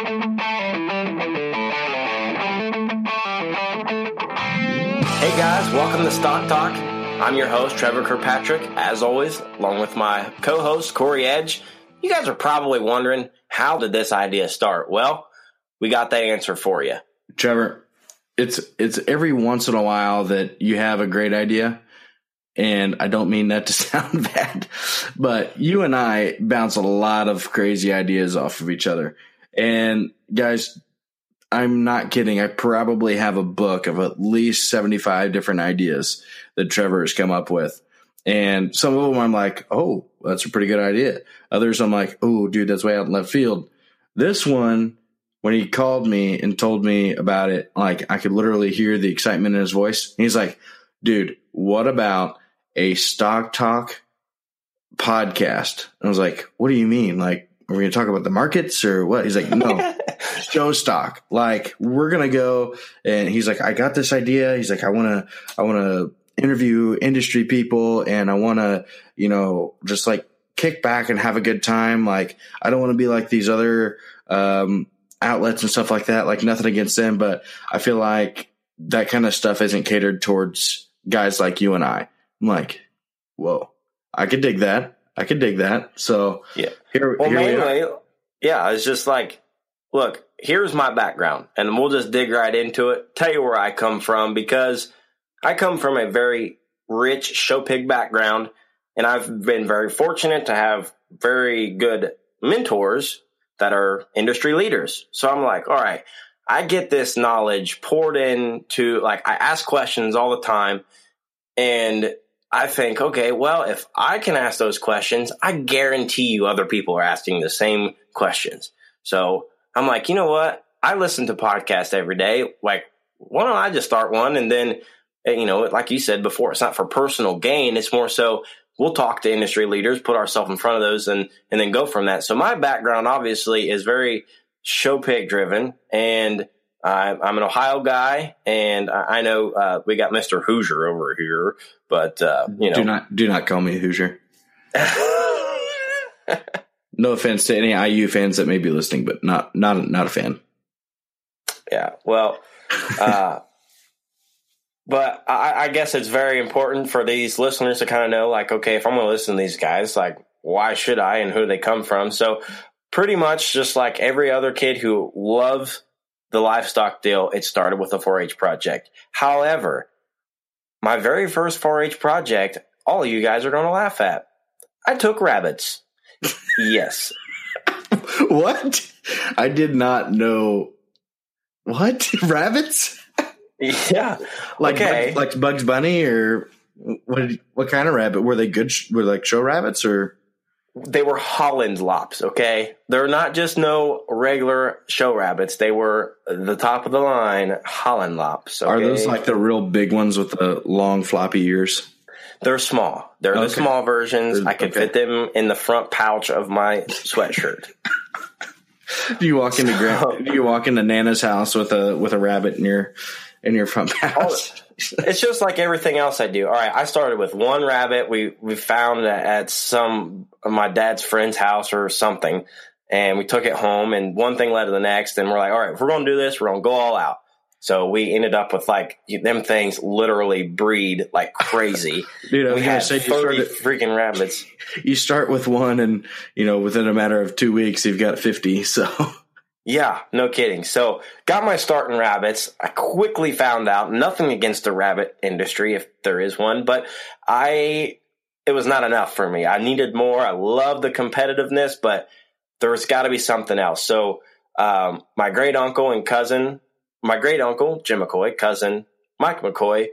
Hey guys, welcome to Stock Talk. I'm your host, Trevor Kirkpatrick, as always, along with my co host, Corey Edge. You guys are probably wondering, how did this idea start? Well, we got that answer for you. Trevor, it's it's every once in a while that you have a great idea and I don't mean that to sound bad, but you and I bounce a lot of crazy ideas off of each other. And guys, I'm not kidding. I probably have a book of at least 75 different ideas that Trevor has come up with. And some of them I'm like, oh, that's a pretty good idea. Others I'm like, oh, dude, that's way out in left field. This one, when he called me and told me about it, like I could literally hear the excitement in his voice. He's like, dude, what about a stock talk podcast? And I was like, what do you mean? Like, are we going to talk about the markets or what? He's like, no, show stock. Like, we're going to go. And he's like, I got this idea. He's like, I want to, I want to interview industry people and I want to, you know, just like kick back and have a good time. Like, I don't want to be like these other, um, outlets and stuff like that. Like, nothing against them, but I feel like that kind of stuff isn't catered towards guys like you and I. I'm like, whoa, I could dig that. I could dig that. So Yeah. here, Well, here we mainly, yeah, it's just like, look, here's my background, and we'll just dig right into it. Tell you where I come from because I come from a very rich show pig background, and I've been very fortunate to have very good mentors that are industry leaders. So I'm like, all right, I get this knowledge poured into, like, I ask questions all the time, and I think, okay, well, if I can ask those questions, I guarantee you other people are asking the same questions. So I'm like, you know what? I listen to podcasts every day. Like, why don't I just start one? And then, eh, you know, like you said before, it's not for personal gain. It's more so we'll talk to industry leaders, put ourselves in front of those and, and then go from that. So my background obviously is very show pig driven and I'm, I'm an Ohio guy and I I know, uh, we got Mr. Hoosier over here, but, uh, you know, Do not do not call me Hoosier. No offense to any IU fans that may be listening, but not not not a fan. Yeah. Well, uh, but I, I guess it's very important for these listeners to kind of know, like, okay, if I'm going to listen to these guys, like, why should I and who do they come from? So, pretty much just like every other kid who loves the livestock deal, it started with a 4 H project. However, my very first 4 H project, all of you guys are going to laugh at. I took rabbits. yes. what? I did not know. What rabbits? Yeah. Like Okay. Bugs, like Bugs Bunny or what? What kind of rabbit were they? Good? sh- Were they like show rabbits or? They were Holland lops, okay? They're not just no regular show rabbits. They were the top of the line Holland lops. Okay? Are those like the real big ones with the long floppy ears? They're small. They're the small versions. I could Okay. fit them in the front pouch of my sweatshirt. Do you walk into Gran- Do you walk into Nana's house with a with a rabbit in your in your front oh, pouch? it's just like everything else I do. All right, I started with one rabbit. We we found at some my dad's friend's house or something, and we took it home. And one thing led to the next, and we're like, all right, if we're gonna do this, we're gonna go all out. So we ended up with like them things literally breed like crazy. Dude, I we gonna had say you thirty started, freaking rabbits. you start with one, and you know within a matter of two weeks you've got fifty. So Yeah, no kidding. So got my start in rabbits. I quickly found out nothing against the rabbit industry, if there is one, but I it was not enough for me. I needed more. I love the competitiveness, but there's got to be something else. So um, my great uncle and cousin, my great uncle Jim McCoy, cousin Mike McCoy,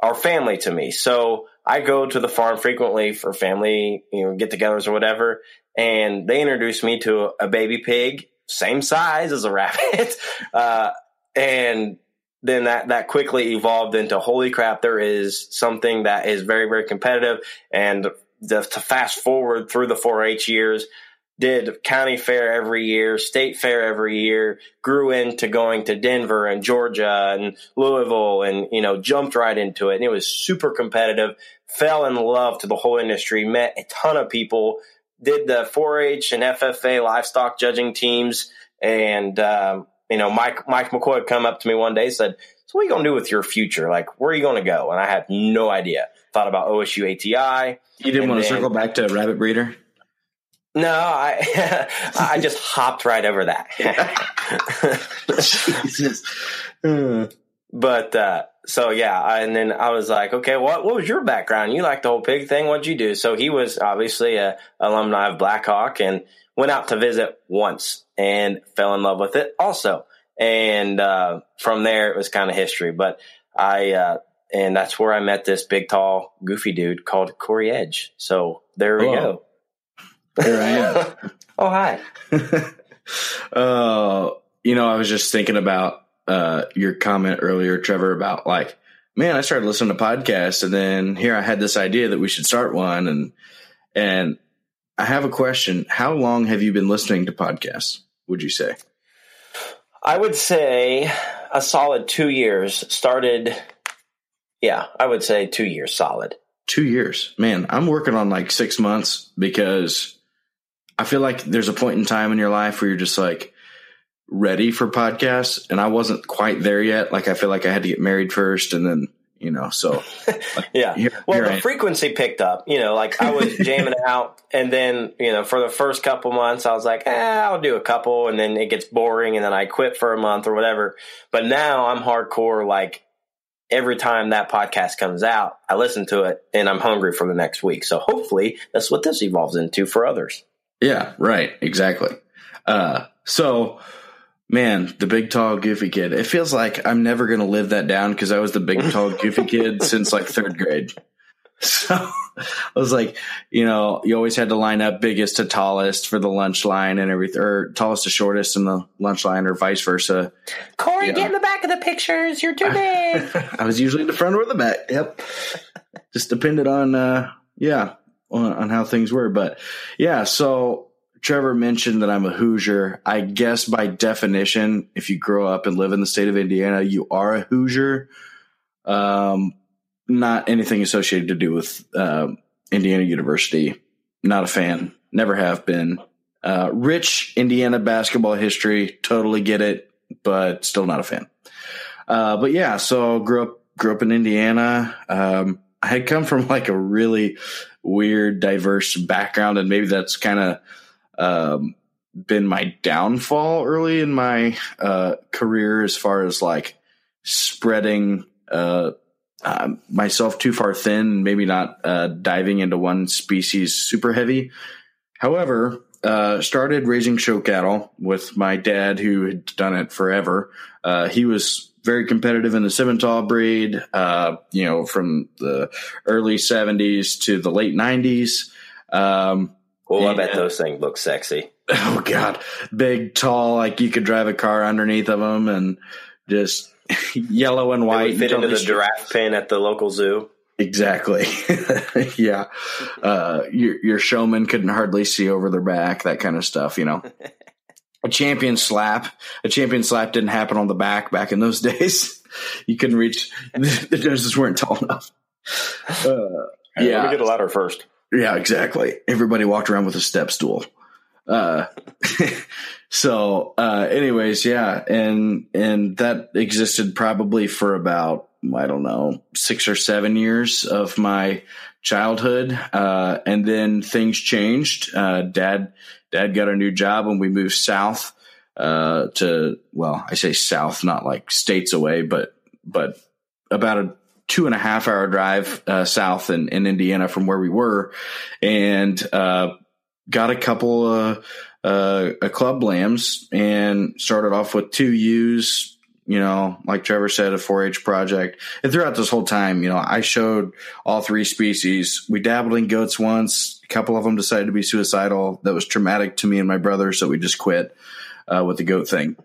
are family to me. So I go to the farm frequently for family, you know, get-togethers or whatever, and they introduced me to a baby pig, same size as a rabbit, uh, and then that that quickly evolved into holy crap, there is something that is very very competitive, and the, to fast forward through the 4-H years. Did county fair every year, state fair every year, grew into going to Denver and Georgia and Louisville and, you know, jumped right into it. And it was super competitive, fell in love to the whole industry, met a ton of people, did the 4 H and FFA livestock judging teams, And, um, you know, Mike, Mike McCoy come up to me one day and said, so what are you going to do with your future? Like, where are you going to go? And I had no idea. Thought about OSU ATI. You didn't want to circle back to rabbit breeder? No, I I just hopped right over that. Jesus. but uh, so yeah, and then I was like, okay, what what was your background? You like the whole pig thing? What'd you do? So he was obviously a alumni of Blackhawk and went out to visit once and fell in love with it also. And uh, from there, it was kind of history. But I uh, and that's where I met this big, tall, goofy dude called Corey Edge. So there we go. There I am. oh hi. uh, you know, I was just thinking about uh, your comment earlier, Trevor, about like, man, I started listening to podcasts, and then here I had this idea that we should start one, and and I have a question: How long have you been listening to podcasts? Would you say? I would say a solid two years. Started, yeah, I would say two years solid. Two years, man. I'm working on like six months because I feel like there's a point in time in your life where you're just like, ready for podcasts and I wasn't quite there yet. Like I feel like I had to get married first and then, you know, so like, yeah. Here, well, here the frequency picked up, you know, like I was jamming out and then, you know, for the first couple months I was like, eh, I'll do a couple and then it gets boring and then I quit for a month or whatever. But now I'm hardcore like every time that podcast comes out, I listen to it and I'm hungry for the next week. So hopefully that's what this evolves into for others. Yeah, right. Exactly. Uh, so Man, the big tall goofy kid. It feels like I'm never going to live that down because I was the big tall goofy kid since like third grade. So I was like, you know, you always had to line up biggest to tallest for the lunch line and everything, or tallest to shortest in the lunch line, or vice versa. Corey, you know. get in the back of the pictures. You're too big. I was usually in the front or the back. Yep. Just depended on, uh, yeah, on, on how things were. But yeah, so Trevor mentioned that I'm a Hoosier. I guess by definition, if you grow up and live in the state of Indiana, you are a Hoosier. Um, not anything associated to do with uh, Indiana University. Not a fan. Never have been. Uh, rich Indiana basketball history. Totally get it, but still not a fan. Uh, but yeah, so grew up grew up in Indiana. Um, I had come from like a really weird, diverse background, and maybe that's kind of um, been my downfall early in my uh, career as far as like spreading uh, uh, myself too far thin, maybe not uh, diving into one species super heavy. However, uh, started raising show cattle with my dad, who had done it forever. Uh, he was very competitive in the Simmental breed, uh, you know, from the early 70s to the late 90s. Um, well, I bet those things look sexy. Oh God, big, tall, like you could drive a car underneath of them, and just yellow and white. fit into the giraffe pen at the local zoo. Exactly. yeah. Uh, your your showman couldn't hardly see over their back. That kind of stuff. You know. a champion slap. A champion slap didn't happen on the back back in those days. You couldn't reach. The noses weren't tall enough. Uh, yeah. Let me get a ladder first. Yeah, exactly. Everybody walked around with a step stool. Uh, so, uh, anyways, yeah, and and that existed probably for about I don't know six or seven years of my childhood, uh, and then things changed. Uh, dad, dad got a new job, and we moved south uh, to well, I say south, not like states away, but but about a two and a half hour drive uh, south in, in Indiana from where we were, and uh, got a couple of uh, club lambs and started off with two ewes. You know, like Trevor said, a 4-H project. And throughout this whole time, you know, I showed all three species. We dabbled in goats once. A couple of them decided to be suicidal. That was traumatic to me and my brother, so we just quit uh, with the goat thing.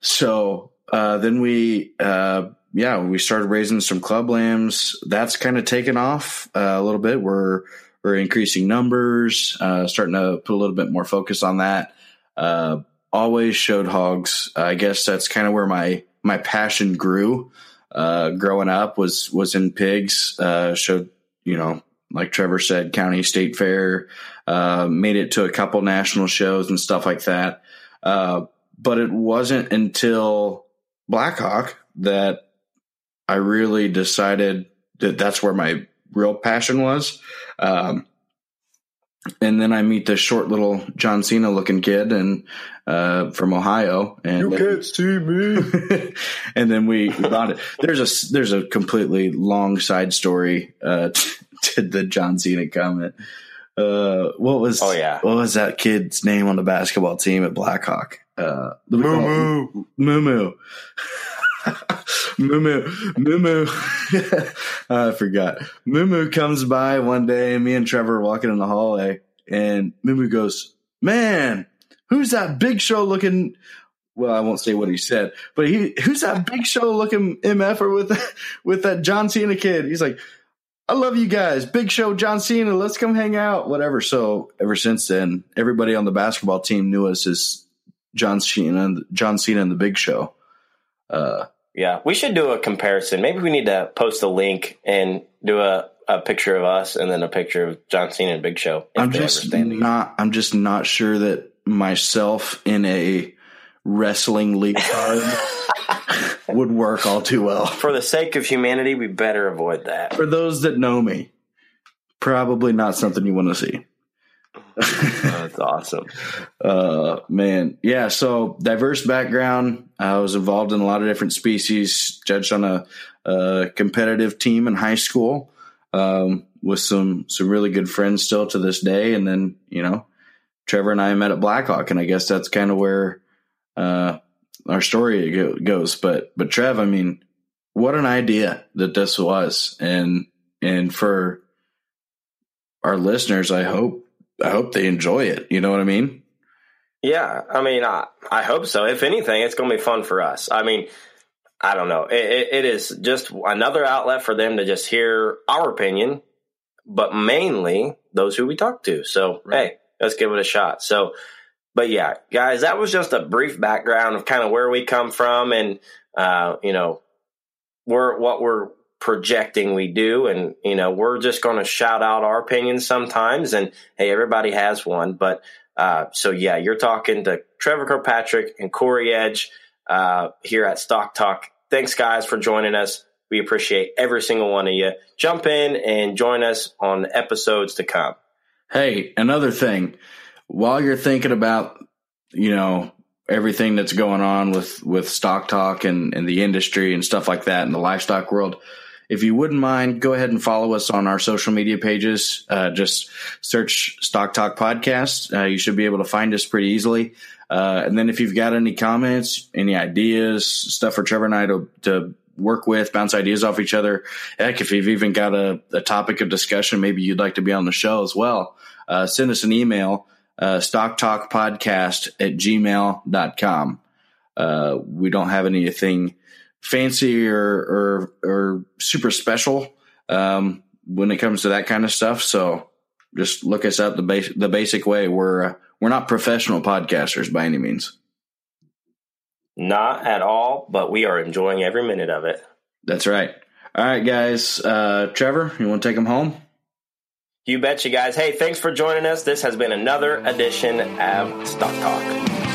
So uh, then we uh, yeah, we started raising some club lambs. That's kind of taken off uh, a little bit. We're we're increasing numbers, uh, starting to put a little bit more focus on that. Uh, always showed hogs. I guess that's kind of where my my passion grew. Uh, growing up was was in pigs. Uh, showed you know like Trevor said, county state fair. Uh, made it to a couple national shows and stuff like that but it wasn't until Blackhawk that I really decided that that's where my real passion was. Um, and then I meet this short little John Cena looking kid and uh, from Ohio, and you can't see me. and then we bought it. There's a there's a completely long side story uh, to the John Cena comment. Uh, what was oh yeah what was that kid's name on the basketball team at Blackhawk? Uh, Moo Moo Moo. Mumu, Mumu, I forgot. Mumu comes by one day, and me and Trevor are walking in the hallway, and Mumu goes, "Man, who's that big show looking?" Well, I won't say what he said, but he, who's that big show looking mf'er with with that John Cena kid? He's like, "I love you guys, Big Show, John Cena. Let's come hang out, whatever." So ever since then, everybody on the basketball team knew us as John Cena, John Cena and the Big Show. Uh, yeah, we should do a comparison. Maybe we need to post a link and do a, a picture of us and then a picture of John Cena and Big Show. I'm just not. I'm just not sure that myself in a wrestling league card would work all too well. For the sake of humanity, we better avoid that. For those that know me, probably not something you want to see. That's awesome. Uh, man. Yeah. So diverse background. I was involved in a lot of different species, judged on a, a competitive team in high school, um, with some, some really good friends still to this day. And then, you know, Trevor and I met at Blackhawk and I guess that's kind of where, uh, our story goes. But, but Trev, I mean, what an idea that this was. And, and for our listeners, I hope I hope they enjoy it. You know what I mean? Yeah, I mean, I, I hope so. If anything, it's going to be fun for us. I mean, I don't know. It, it, it is just another outlet for them to just hear our opinion, but mainly those who we talk to. So, right. hey, let's give it a shot. So, but yeah, guys, that was just a brief background of kind of where we come from and, uh, you know, we're what we're projecting we do and you know we're just going to shout out our opinions sometimes and hey everybody has one but uh, so yeah you're talking to trevor kirkpatrick and corey edge uh, here at stock talk. Thanks guys for joining us. We appreciate every single one of you. Jump in and join us on episodes to come. Hey another thing. While you're thinking about you know everything that's going on with with stock talk and, and the industry and stuff like that in the livestock world if you wouldn't mind, go ahead and follow us on our social media pages. Uh, just search Stock Talk Podcast. Uh, you should be able to find us pretty easily. Uh, and then if you've got any comments, any ideas, stuff for Trevor and I to, to work with, bounce ideas off each other. Heck, if you've even got a, a topic of discussion, maybe you'd like to be on the show as well, uh, send us an email, uh, stocktalkpodcast at gmail.com. Uh, we don't have anything fancy or or, or super special um, when it comes to that kind of stuff. So just look us up the base, the basic way. We're uh, we're not professional podcasters by any means. Not at all, but we are enjoying every minute of it. That's right. All right, guys. Uh, Trevor, you want to take them home? You bet you guys. Hey, thanks for joining us. This has been another edition of Stock Talk.